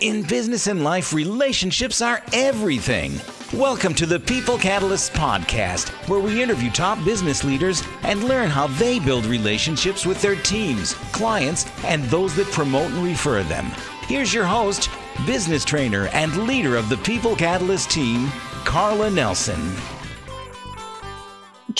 In business and life, relationships are everything. Welcome to the People Catalysts podcast, where we interview top business leaders and learn how they build relationships with their teams, clients, and those that promote and refer them. Here's your host, business trainer, and leader of the People Catalyst team, Carla Nelson.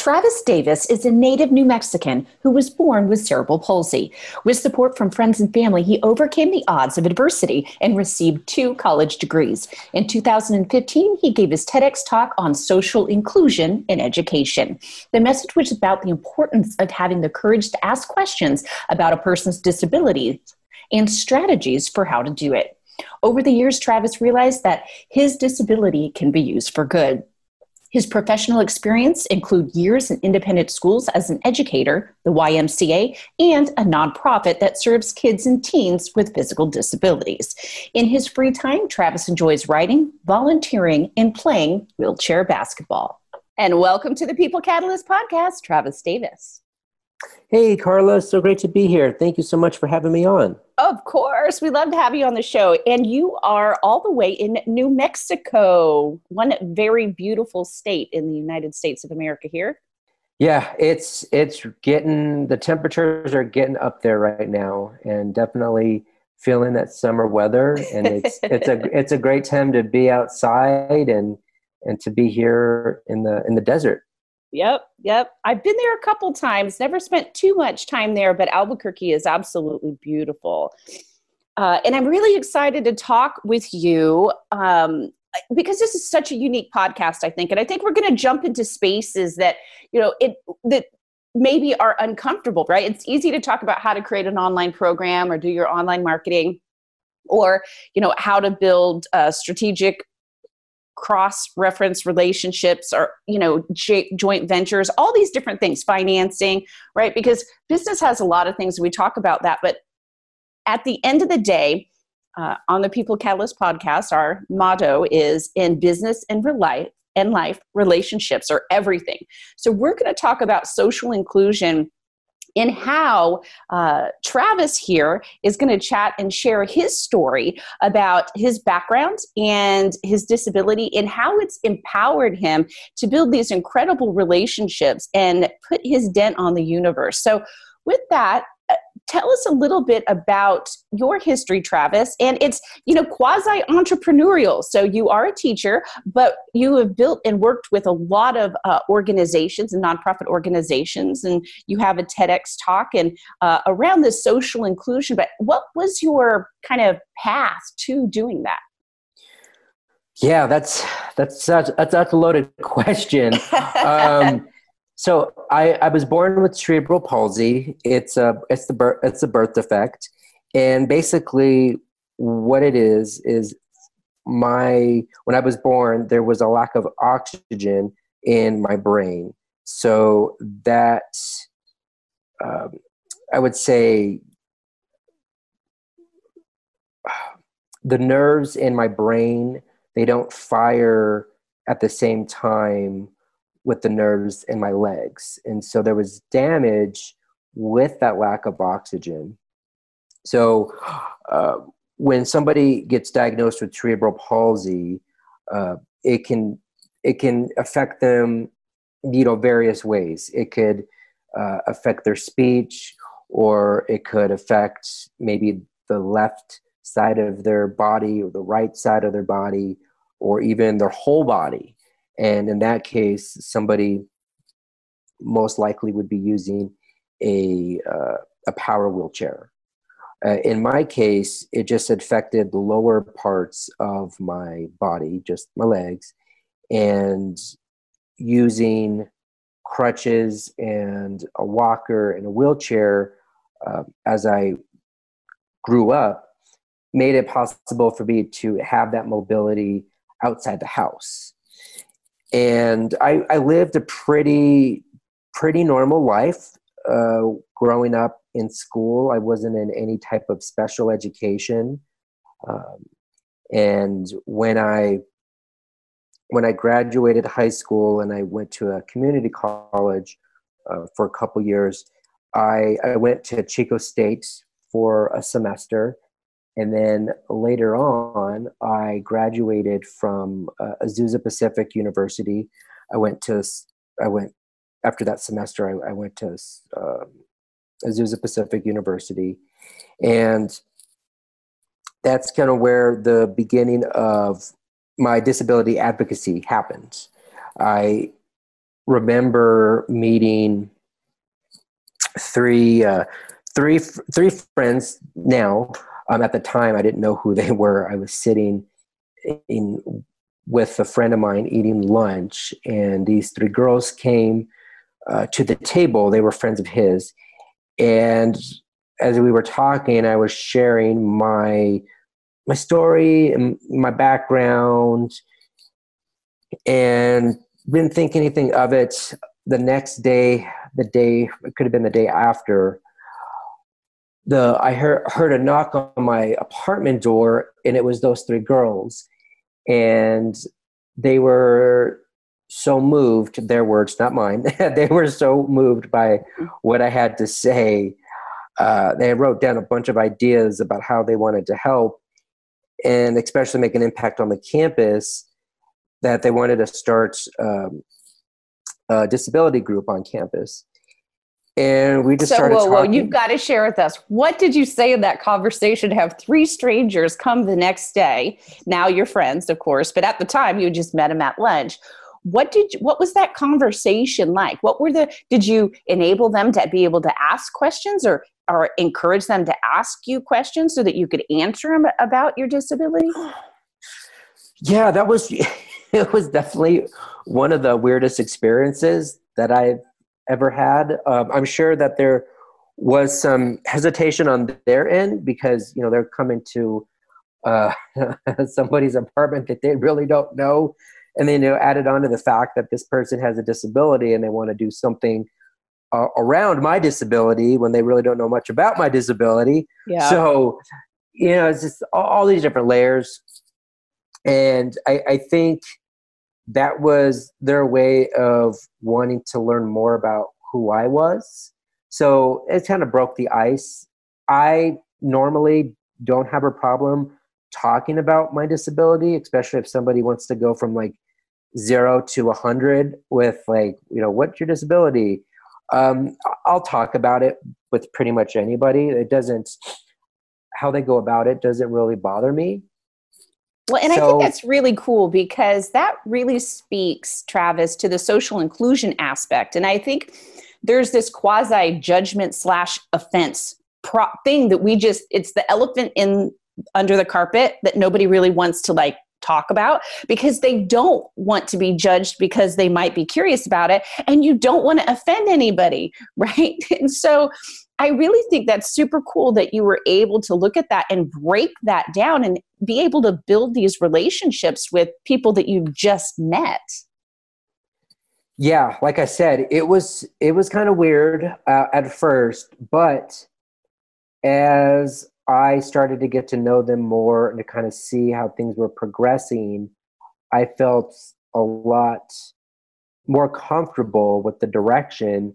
Travis Davis is a native New Mexican who was born with cerebral palsy. With support from friends and family, he overcame the odds of adversity and received two college degrees. In 2015, he gave his TEDx talk on social inclusion in education. The message was about the importance of having the courage to ask questions about a person's disabilities and strategies for how to do it. Over the years, Travis realized that his disability can be used for good. His professional experience include years in independent schools as an educator, the YMCA, and a nonprofit that serves kids and teens with physical disabilities. In his free time, Travis enjoys writing, volunteering, and playing wheelchair basketball. And welcome to the People Catalyst podcast, Travis Davis. Hey, Carla, so great to be here. Thank you so much for having me on. Of course. We love to have you on the show. And you are all the way in New Mexico, one very beautiful state in the United States of America here. Yeah, it's it's getting the temperatures are getting up there right now and definitely feeling that summer weather and it's it's a it's a great time to be outside and and to be here in the in the desert. Yep, yep. I've been there a couple times. Never spent too much time there, but Albuquerque is absolutely beautiful. Uh, and I'm really excited to talk with you um, because this is such a unique podcast. I think, and I think we're going to jump into spaces that you know it that maybe are uncomfortable. Right? It's easy to talk about how to create an online program or do your online marketing or you know how to build a strategic cross reference relationships or you know j- joint ventures all these different things financing right? Because business has a lot of things we talk about that but at the end of the day uh, on the people catalyst podcast our motto is in business and life and life relationships are everything. So we're going to talk about social inclusion in how uh, Travis here is going to chat and share his story about his background and his disability and how it's empowered him to build these incredible relationships and put his dent on the universe. So, with that, tell us a little bit about your history travis and it's you know quasi entrepreneurial so you are a teacher but you have built and worked with a lot of uh, organizations and nonprofit organizations and you have a tedx talk and uh, around this social inclusion but what was your kind of path to doing that? Yeah that's that's such that's, that's a loaded question. Um, so I, I was born with cerebral palsy. It's a it's the birth it's a birth defect, and basically what it is is my when I was born there was a lack of oxygen in my brain. So that um, I would say the nerves in my brain they don't fire at the same time with the nerves in my legs. And so there was damage with that lack of oxygen. So uh, when somebody gets diagnosed with cerebral palsy, uh, it can it can affect them, you know, various ways. It could uh, affect their speech, or it could affect maybe the left side of their body or the right side of their body, or even their whole body. And in that case, somebody most likely would be using a, uh, a power wheelchair. Uh, in my case, it just affected the lower parts of my body, just my legs, and using crutches and a walker and a wheelchair uh, as I grew up made it possible for me to have that mobility outside the house and I, I lived a pretty pretty normal life uh, growing up in school. I wasn't in any type of special education, um, and when I when I graduated high school and I went to a community college uh, for a couple years, I, I went to Chico State for a semester, And then later on, I graduated from uh, Azusa Pacific University. I went to, I went, after that semester, I, I went to uh, Azusa Pacific University. And that's kind of where the beginning of my disability advocacy happened. I remember meeting three, uh, three, three friends now um, at the time, I didn't know who they were. I was sitting in with a friend of mine eating lunch, and these three girls came uh, to the table. They were friends of his, and as we were talking, I was sharing my my story and my background, and didn't think anything of it. The next day, the day it could have been the day after, the I heard heard a knock on my apartment door, and it was those three girls, and they were so moved. Their words, not mine. they were so moved by what I had to say. Uh, they wrote down a bunch of ideas about how they wanted to help, and especially make an impact on the campus. That they wanted to start um, a disability group on campus and we just so, started whoa, talking. whoa, you've got to share with us. What did you say in that conversation to have three strangers come the next day? Now you're friends, of course, but at the time you just met them at lunch. What did you, what was that conversation like? What were the did you enable them to be able to ask questions or or encourage them to ask you questions so that you could answer them about your disability? Yeah, that was it was definitely one of the weirdest experiences that I've ever had. Um, I'm sure that there was some hesitation on their end because you know they're coming to uh, somebody's apartment that they really don't know, and then you know added on to the fact that this person has a disability and they want to do something uh, around my disability when they really don't know much about my disability. Yeah. So you know it's just all, all these different layers, and I, I think that was their way of wanting to learn more about who I was. So it kind of broke the ice. I normally don't have a problem talking about my disability, especially if somebody wants to go from like zero to a hundred with like, you know, what's your disability? Um, I'll talk about it with pretty much anybody. It doesn't, how they go about it doesn't really bother me. Well, and so, I think that's really cool because that really speaks, Travis, to the social inclusion aspect. And I think there's this quasi judgment slash offense pro- thing that we just, it's the elephant in under the carpet that nobody really wants to like talk about because they don't want to be judged because they might be curious about it and you don't want to offend anybody right and so I really think that's super cool that you were able to look at that and break that down and be able to build these relationships with people that you've just met. Yeah, like I said, it was it was kind of weird uh, at first, but as I started to get to know them more and to kind of see how things were progressing, I felt a lot more comfortable with the direction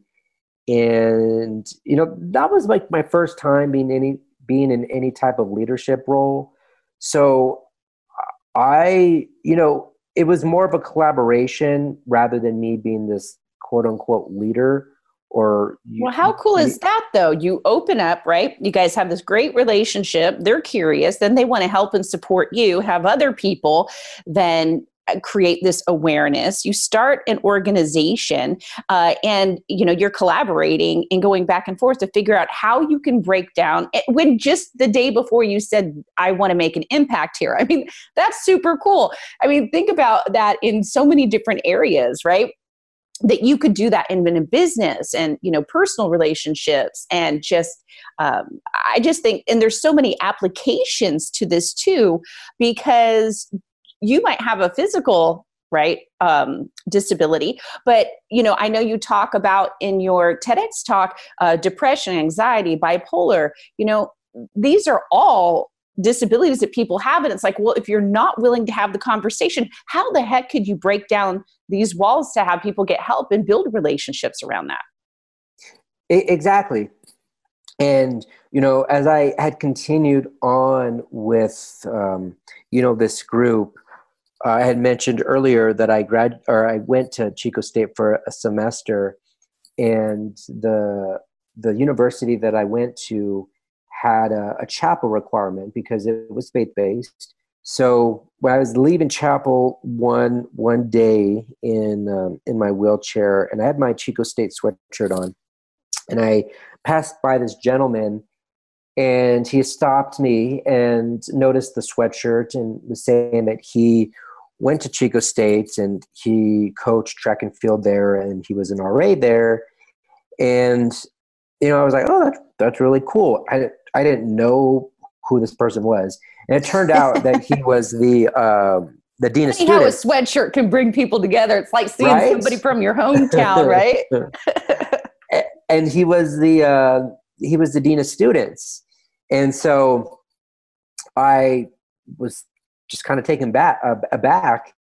and you know that was like my first time being any being in any type of leadership role. So i you know it was more of a collaboration rather than me being this quote unquote leader or you, well how cool you, is that though? You open up right? You guys have this great relationship. They're curious. Then they want to help and support you have other people. Then create this awareness. You start an organization uh, and you know you're collaborating and going back and forth to figure out how you can break down eh, when just the day before you said i want to make an impact here. I mean that's super cool. I mean think about that in so many different areas right? That you could do that in, business and you know personal relationships and just um, i just think and there's so many applications to this too because you might have a physical right um, disability but you know i know you talk about in your tedx talk uh, depression anxiety bipolar you know these are all disabilities that people have and it's like well if you're not willing to have the conversation how the heck could you break down these walls to have people get help and build relationships around that? Exactly. And you know, as I had continued on with, um, you know, this group, I had mentioned earlier that I grad or I went to Chico State for a semester, and the the university that I went to had a, a chapel requirement because it was faith based. So when I was leaving chapel one one day in um, in my wheelchair, and I had my Chico State sweatshirt on, and I passed by this gentleman, and he stopped me and noticed the sweatshirt and was saying that he went to Chico State and he coached track and field there, and he was an RA there, and you know I was like, oh, that's that's really cool. I I didn't know who this person was, and it turned out that he was the uh, the dean of students. How a sweatshirt can bring people together. It's like seeing right? somebody from your hometown, right? and he was the uh, he was the dean of students, and so I was just kind of taken back uh, aback,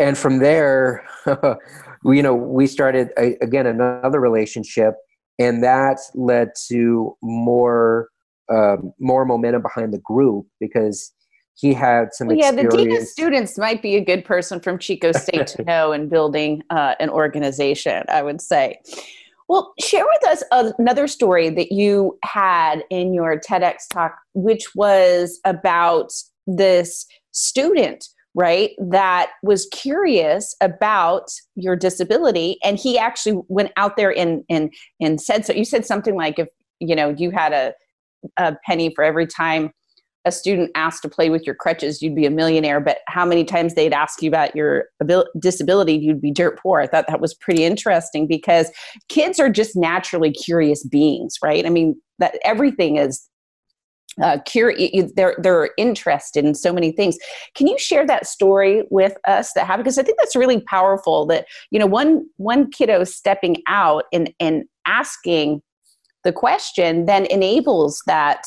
and from there, we, you know, we started a, again another relationship, and that led to more um, more momentum behind the group because he had some well, yeah the dean of students might be a good person from chico state to know in building uh, an organization i would say. Well share with us another story that you had in your tedx talk which was about this student right that was curious about your disability and he actually went out there and and and said so you said something like if you know you had a a penny for every time a student asked to play with your crutches, you'd be a millionaire. But how many times they'd ask you about your abil- disability, you'd be dirt poor. I thought that was pretty interesting because kids are just naturally curious beings, right? I mean, that everything is uh, curious. They're they're interested in so many things. Can you share that story with us that happened? Because I think that's really powerful. That you know, one one kiddo stepping out and and asking the question then enables that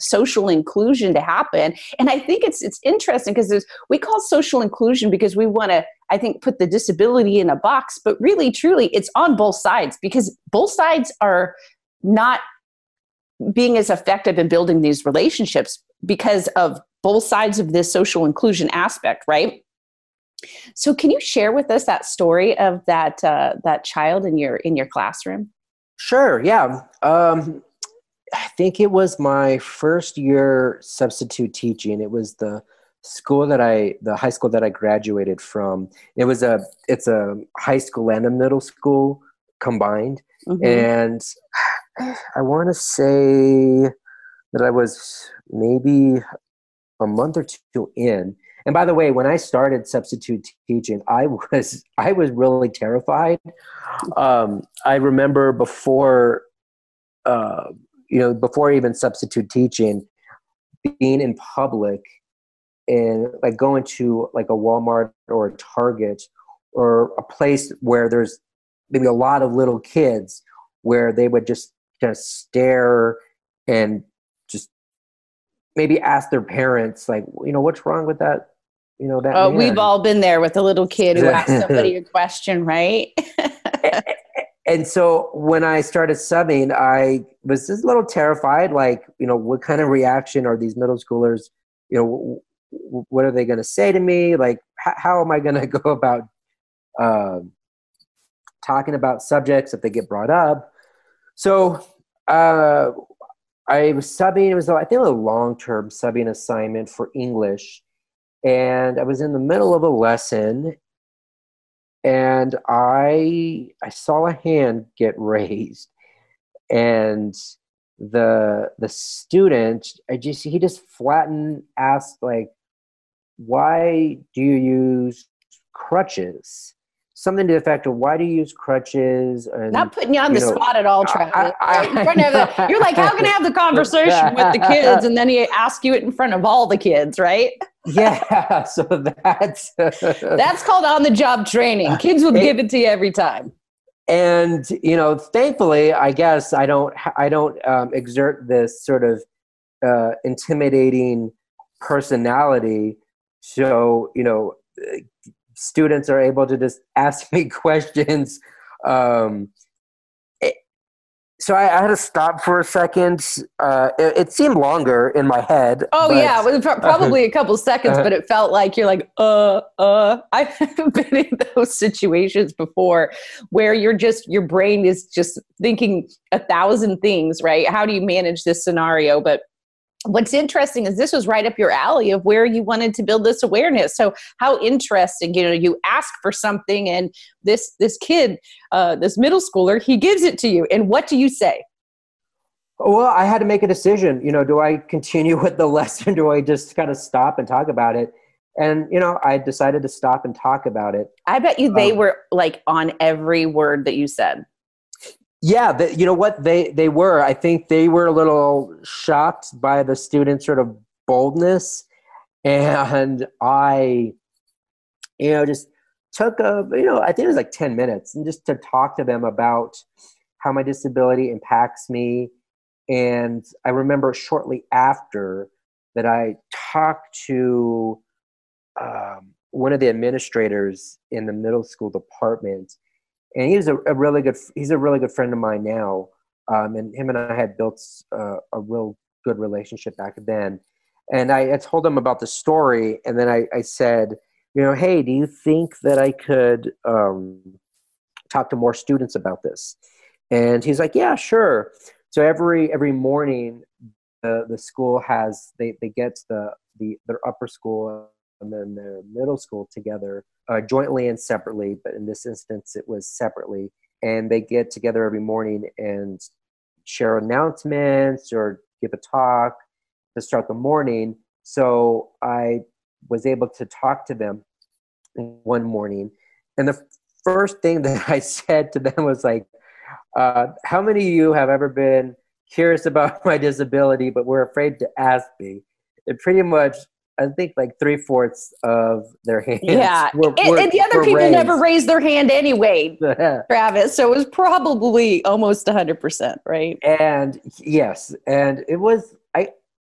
social inclusion to happen and i think it's it's interesting because we call social inclusion because we want to i think put the disability in a box but really truly it's on both sides because both sides are not being as effective in building these relationships because of both sides of this social inclusion aspect right so can you share with us that story of that uh, that child in your in your classroom Sure. Yeah. Um, I think it was my first year substitute teaching. It was the school that I, the high school that I graduated from. It was a, it's a high school and a middle school combined. Mm-hmm. And I want to say that I was maybe a month or two in, and by the way, when I started substitute teaching, I was I was really terrified. Um, I remember before, uh, you know, before even substitute teaching, being in public and like going to like a Walmart or a Target or a place where there's maybe a lot of little kids where they would just just stare and just maybe ask their parents like you know what's wrong with that you know that oh man. we've all been there with a little kid who asked somebody a question right? And so when i started subbing i was just a little terrified like you know what kind of reaction are these middle schoolers you know what are they going to say to me? Like h- how am i going to go about uh, talking about subjects if they get brought up so uh, i was subbing it was i think a long-term subbing assignment for english and I was in the middle of a lesson and I I saw a hand get raised and the the student I just he just flattened asked like why do you use crutches something to the effect of why do you use crutches and not putting you on you the know, spot at all Travis. I, I, you're like how can i have the conversation with the kids? And then he ask you it in front of all the kids right? Yeah so that's that's called on the job training. Kids will give it to you every time. And you know thankfully i guess i don't i don't um, exert this sort of uh, intimidating personality. So you know students are able to just ask me questions um, it, so I, I, had to stop for a second. Uh, it, it, seemed longer in my head. Oh but, yeah, was probably a couple seconds, but it felt like you're like, uh, uh. I've been in those situations before where you're just your brain is just thinking a thousand things, right? How do you manage this scenario? But what's interesting is this was right up your alley of where you wanted to build this awareness. So how interesting you know you ask for something and this this kid uh, this middle schooler he gives it to you. And what do you say? Well i had to make a decision. You know do i continue with the lesson? Do i just kind of stop and talk about it? And you know i decided to stop and talk about it. I bet you they um, were like on every word that you said yeah, the, you know what? They they were. I think they were a little shocked by the students' sort of boldness, and I, you know, just took a you know I think it was like ten minutes and just to talk to them about how my disability impacts me, and I remember shortly after that I talked to um, one of the administrators in the middle school department and he's a, a, really good he's a really good friend of mine now. Um, and him and i had built uh, a real good relationship back then. And I, I, told him about the story and then I, I, said you know hey do you think that i could um, talk to more students about this? And he's like yeah sure. So every every morning the, the school has they, they get the, the their upper school and then their middle school together uh, jointly and separately, but in this instance, it was separately. And they get together every morning and share announcements or give a talk to start the morning. So I was able to talk to them one morning. And the first thing that I said to them was like, uh, How many of you have ever been curious about my disability, but were afraid to ask me? It pretty much I think like three fourths of their hands. Yeah, were, were, and, the other people raised. never raised their hand anyway, Travis. So it was probably almost hundred percent, right? And yes, and it was. I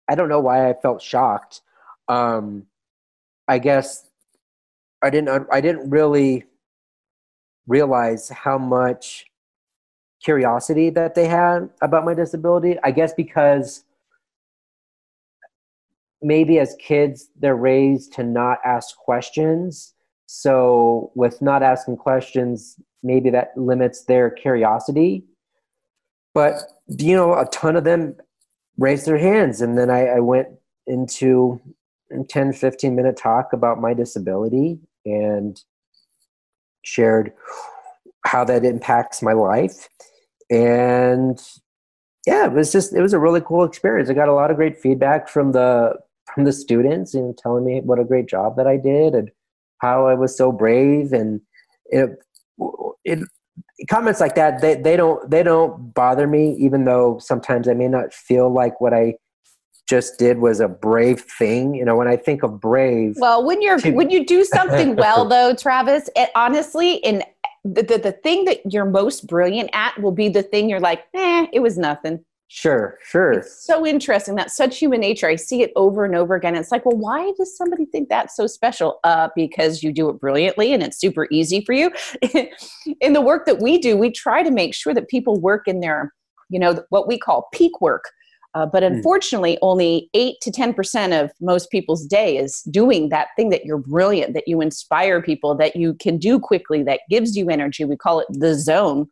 I don't know why I felt shocked. Um, I guess I didn't. I didn't really realize how much curiosity that they had about my disability. I guess because maybe as kids they're raised to not ask questions. So with not asking questions maybe that limits their curiosity. But you know a ton of them raised their hands. And then i, I went into a 10 15 minute talk about my disability and shared how that impacts my life. And yeah it was just it was a really cool experience. I got a lot of great feedback from the from the students and telling me what a great job that I did and how I was so brave and it, it comments like that they, they don't they don't bother me even though sometimes I may not feel like what I just did was a brave thing you know when I think of brave well when you're to, when you do something well though Travis it honestly in the, the, the thing that you're most brilliant at will be the thing you're like eh it was nothing Sure, sure. It's so interesting. That's such human nature. I see it over and over again. It's like, well, why does somebody think that's so special? Uh, because you do it brilliantly and it's super easy for you. in the work that we do, we try to make sure that people work in their, you know, what we call peak work. Uh, but hmm. unfortunately, mm. only 8 to 10% of most people's day is doing that thing that you're brilliant, that you inspire people, that you can do quickly, that gives you energy. We call it the zone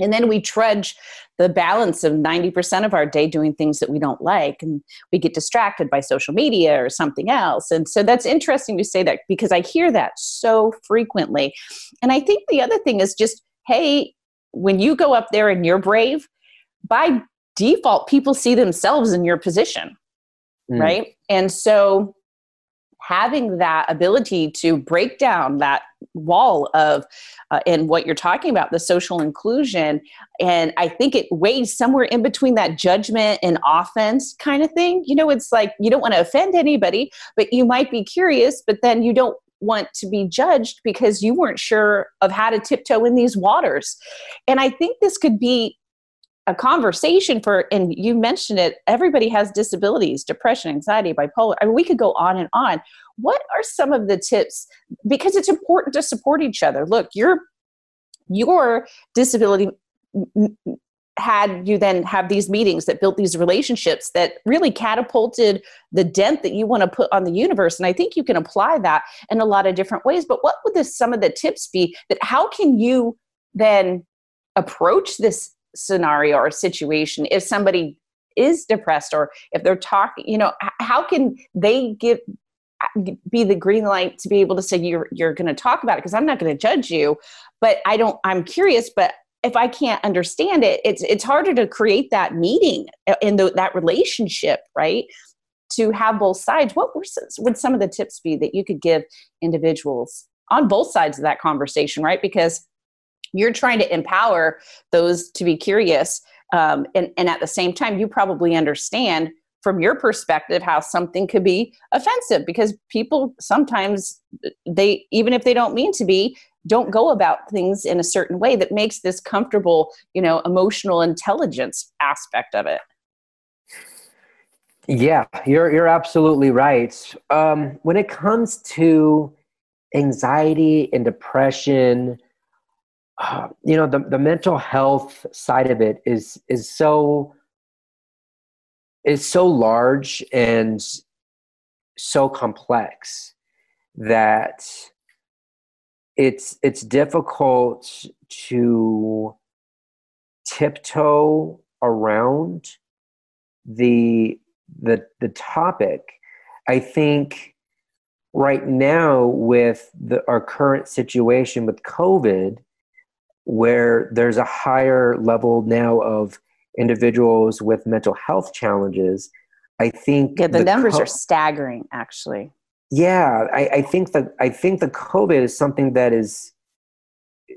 and then we trudge the balance of 90% of our day doing things that we don't like. And we get distracted by social media or something else. And so that's interesting to say that because I hear that so frequently. And I think the other thing is just, hey, when you go up there and you're brave, by default, people see themselves in your position. Mm. Right. And so having that ability to break down that wall of uh, and what you're talking about the social inclusion and i think it weighs somewhere in between that judgment and offense kind of thing. You know it's like you don't want to offend anybody but you might be curious but then you don't want to be judged because you weren't sure of how to tiptoe in these waters. And i think this could be a conversation for and you mentioned it everybody has disabilities depression anxiety bipolar. I mean we could go on and on. What are some of the tips because it's important to support each other. Look your your disability had you then have these meetings that built these relationships that really catapulted the dent that you want to put on the universe and i think you can apply that in a lot of different ways but what would this, some of the tips be that how can you then approach this scenario or situation if somebody is depressed or if they're talking you know how can they give be the green light to be able to say you're you're going to talk about it because I'm not going to judge you but I don't I'm curious but if I can't understand it it's it's harder to create that meeting uh, in the, that relationship right to have both sides. What were, would some of the tips be that you could give individuals on both sides of that conversation right because you're trying to empower those to be curious um, and, and at the same time you probably understand from your perspective how something could be offensive because people sometimes they even if they don't mean to be don't go about things in a certain way that makes this comfortable you know emotional intelligence aspect of it. Yeah you're you're absolutely right. Um, when it comes to anxiety and depression you know the, the mental health side of it is is so is so large and so complex that it's it's difficult to tiptoe around the the the topic. I think right now with the, our current situation with covid where there's a higher level now of individuals with mental health challenges, I think yeah, the, the numbers co- are staggering. Actually, yeah, I, I think that I think the COVID is something that is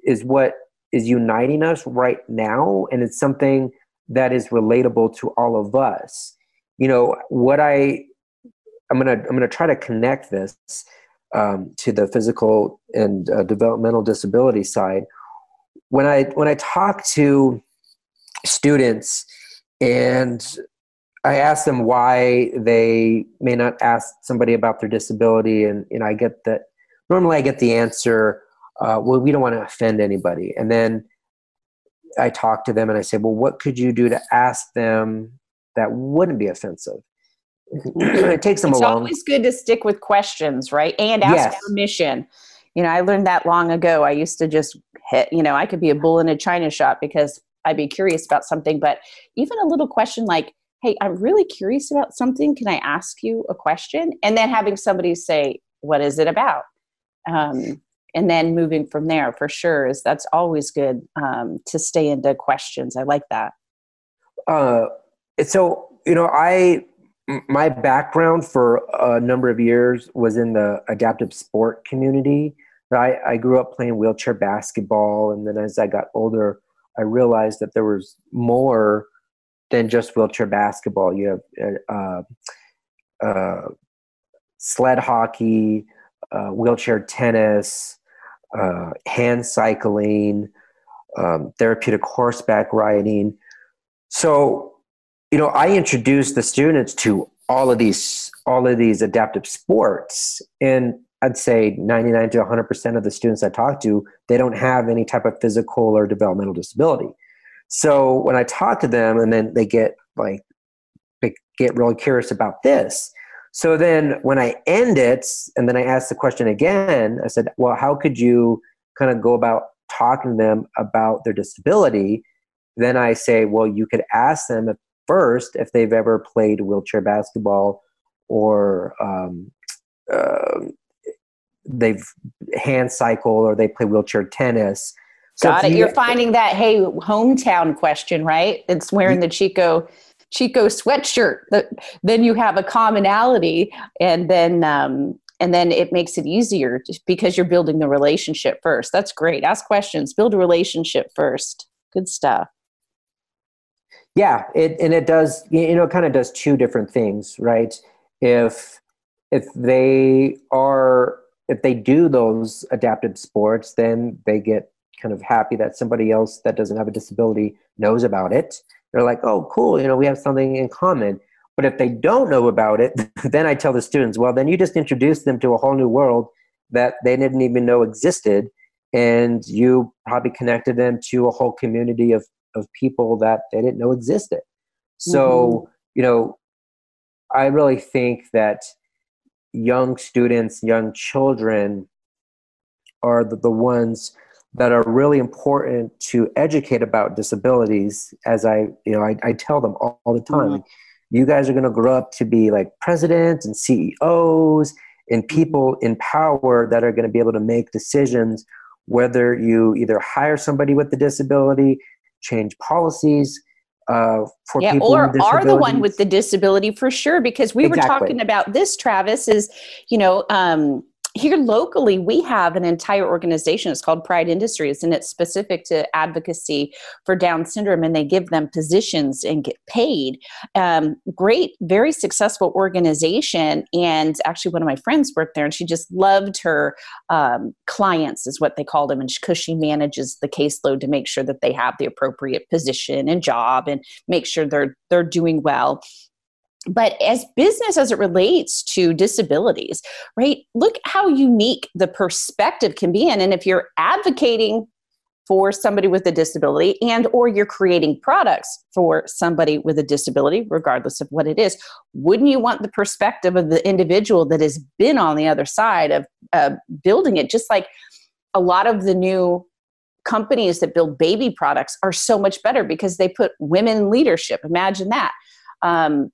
is what is uniting us right now, and it's something that is relatable to all of us. You know what I I'm gonna I'm gonna try to connect this um, to the physical and uh, developmental disability side. When I when I talk to students and I ask them why they may not ask somebody about their disability, and you know, I get that. Normally, I get the answer, uh, "Well, we don't want to offend anybody." And then I talk to them and I say, "Well, what could you do to ask them that wouldn't be offensive?" it takes them it's a long. It's always good to stick with questions, right? And ask yes. permission. You know, I learned that long ago. I used to just hit. You know, I could be a bull in a china shop because I'd be curious about something. But even a little question like, hey, I'm really curious about something. Can I ask you a question? And then having somebody say, what is it about? Um, and then moving from there for sure is that's always good um, to stay into questions. I like that. Uh, so, you know, I, my background for a number of years was in the adaptive sport community. I, I grew up playing wheelchair basketball, and then as I got older, I realized that there was more than just wheelchair basketball. You have uh, uh, sled hockey, uh, wheelchair tennis, uh, hand cycling, um, therapeutic horseback riding. So, you know, I introduced the students to all of these all of these adaptive sports, and I'd say 99 to 100% of the students I talk to, they don't have any type of physical or developmental disability. So when I talk to them and then they get like, they get really curious about this. So then when I end it and then I ask the question again, I said, well, how could you kind of go about talking to them about their disability? Then I say, well, you could ask them first if they've ever played wheelchair basketball or um, uh, they've hand cycle or they play wheelchair tennis. So Got it. You, You're finding that hey hometown question, right? It's wearing the Chico Chico sweatshirt. Then you have a commonality, and then um, and then it makes it easier because you're building the relationship first. That's great. Ask questions. Build a relationship first. Good stuff. Yeah, it and it does. You know, it kind of does two different things, right? If if they are if they do those adaptive sports, then they get kind of happy that somebody else that doesn't have a disability knows about it. They're like, oh, cool, you know, we have something in common. But if they don't know about it, then I tell the students, well, then you just introduced them to a whole new world that they didn't even know existed. And you probably connected them to a whole community of of people that they didn't know existed. So, mm-hmm. you know, I really think that young students, young children are the, the ones that are really important to educate about disabilities as i you know i, I tell them all, all the time mm-hmm. you guys are going to grow up to be like presidents and ceos and mm-hmm. people in power that are going to be able to make decisions whether you either hire somebody with a disability change policies uh, for yeah, people or are the one with the disability for sure because we exactly. were talking about this travis is you know um, here locally, we have an entire organization. It's called Pride Industries, and it's specific to advocacy for Down syndrome. And they give them positions and get paid. Um, great, very successful organization. And actually, one of my friends worked there, and she just loved her um, clients, is what they called them, and because she manages the caseload to make sure that they have the appropriate position and job, and make sure they're they're doing well but as business as it relates to disabilities right look how unique the perspective can be in. And if you're advocating for somebody with a disability and or you're creating products for somebody with a disability regardless of what it is wouldn't you want the perspective of the individual that has been on the other side of uh, building it? Just like a lot of the new companies that build baby products are so much better because they put women leadership. Imagine that. Um,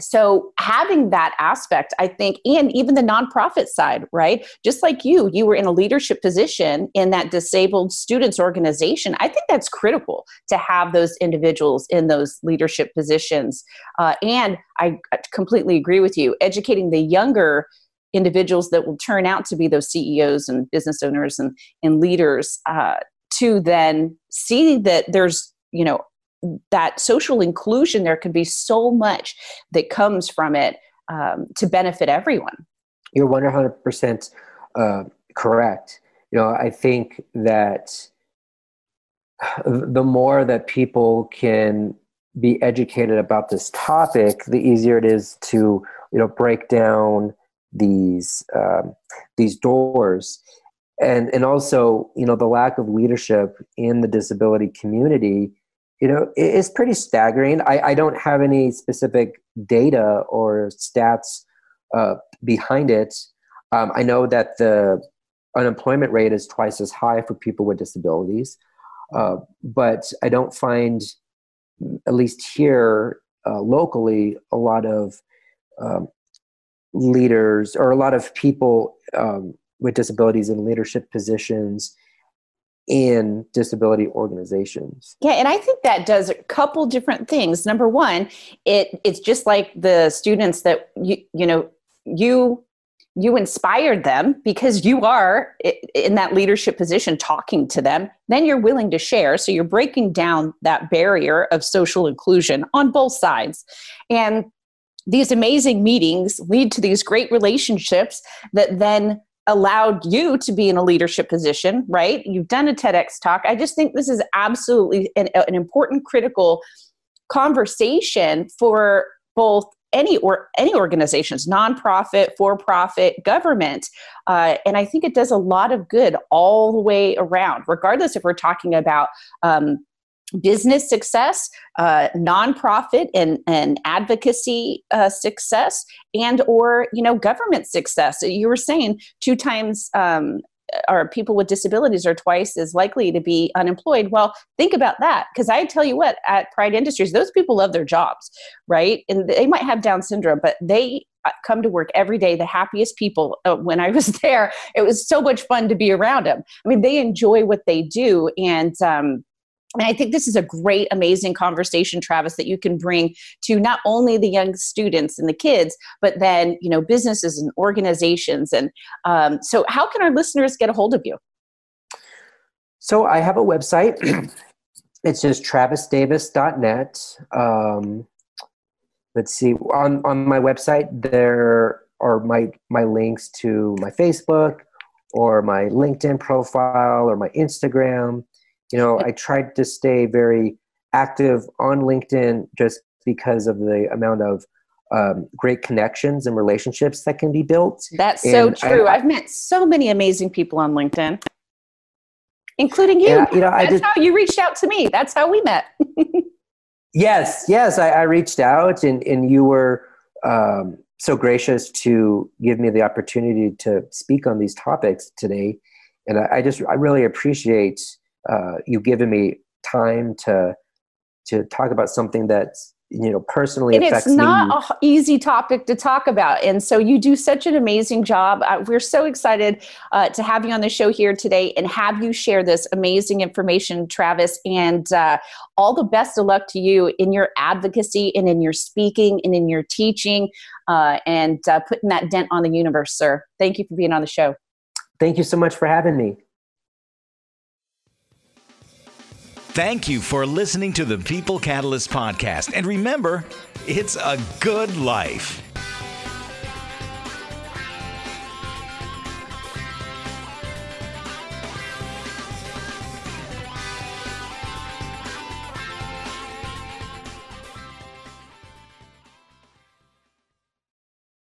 so having that aspect i think and even the nonprofit side right? Just like you you were in a leadership position in that disabled students organization. I think that's critical to have those individuals in those leadership positions. Uh, and i completely agree with you. Educating the younger individuals that will turn out to be those ceos and business owners and, and leaders uh, to then see that there's you know that social inclusion there can be so much that comes from it um, to benefit everyone. You're 100% uh, correct. You know i think that the more that people can be educated about this topic the easier it is to you know break down these um, these doors. And and also you know the lack of leadership in the disability community you know it's pretty staggering. I, I don't have any specific data or stats uh, behind it. Um, i know that the unemployment rate is twice as high for people with disabilities uh, but i don't find at least here uh, locally a lot of um, leaders or a lot of people um, with disabilities in leadership positions in disability organizations. Yeah, and I think that does a couple different things. Number one, it it's just like the students that you you know you you inspired them because you are in that leadership position talking to them then you're willing to share so you're breaking down that barrier of social inclusion on both sides and these amazing meetings lead to these great relationships that then allowed you to be in a leadership position, right? You've done a TEDx talk. I just think this is absolutely an, an important, critical conversation for both any or any organizations, nonprofit, for profit, government, uh, and I think it does a lot of good all the way around, regardless if we're talking about um, business success, uh, nonprofit and, and advocacy uh, success, and or you know government success. You were saying two times. Um, or people with disabilities are twice as likely to be unemployed. Well, think about that because I tell you what, at Pride Industries, those people love their jobs, right? And they might have Down syndrome, but they uh, come to work every day the happiest people uh, when i was there it was so much fun to be around them i mean they enjoy what they do and um, and I think this is a great, amazing conversation, Travis, that you can bring to not only the young students and the kids, but then you know businesses and organizations. And um, so, how can our listeners get a hold of you? So I have a website. it's just travisdavis.net. Um, let's see. On on my website, there are my my links to my Facebook or my LinkedIn profile or my Instagram you know i tried to stay very active on linkedin just because of the amount of um, great connections and relationships that can be built that's so true I, i've met so many amazing people on linkedin including you. you know, That's just, how you reached out to me. That's how we met. yes, yes, I, I, reached out, and and you were um, so gracious to give me the opportunity to speak on these topics today, and I, I just I really appreciate uh, you giving me time to to talk about something that's you know personally affects me. and it's not an easy topic to talk about. And so you do such an amazing job. Uh, we're so excited uh, to have you on the show here today and have you share this amazing information travis. And uh, all the best of luck to you in your advocacy and in your speaking and in your teaching uh, and uh, putting that dent on the universe sir. Thank you for being on the show. Thank you so much for having me Thank you for listening to the People Catalyst podcast. And remember, it's a good life.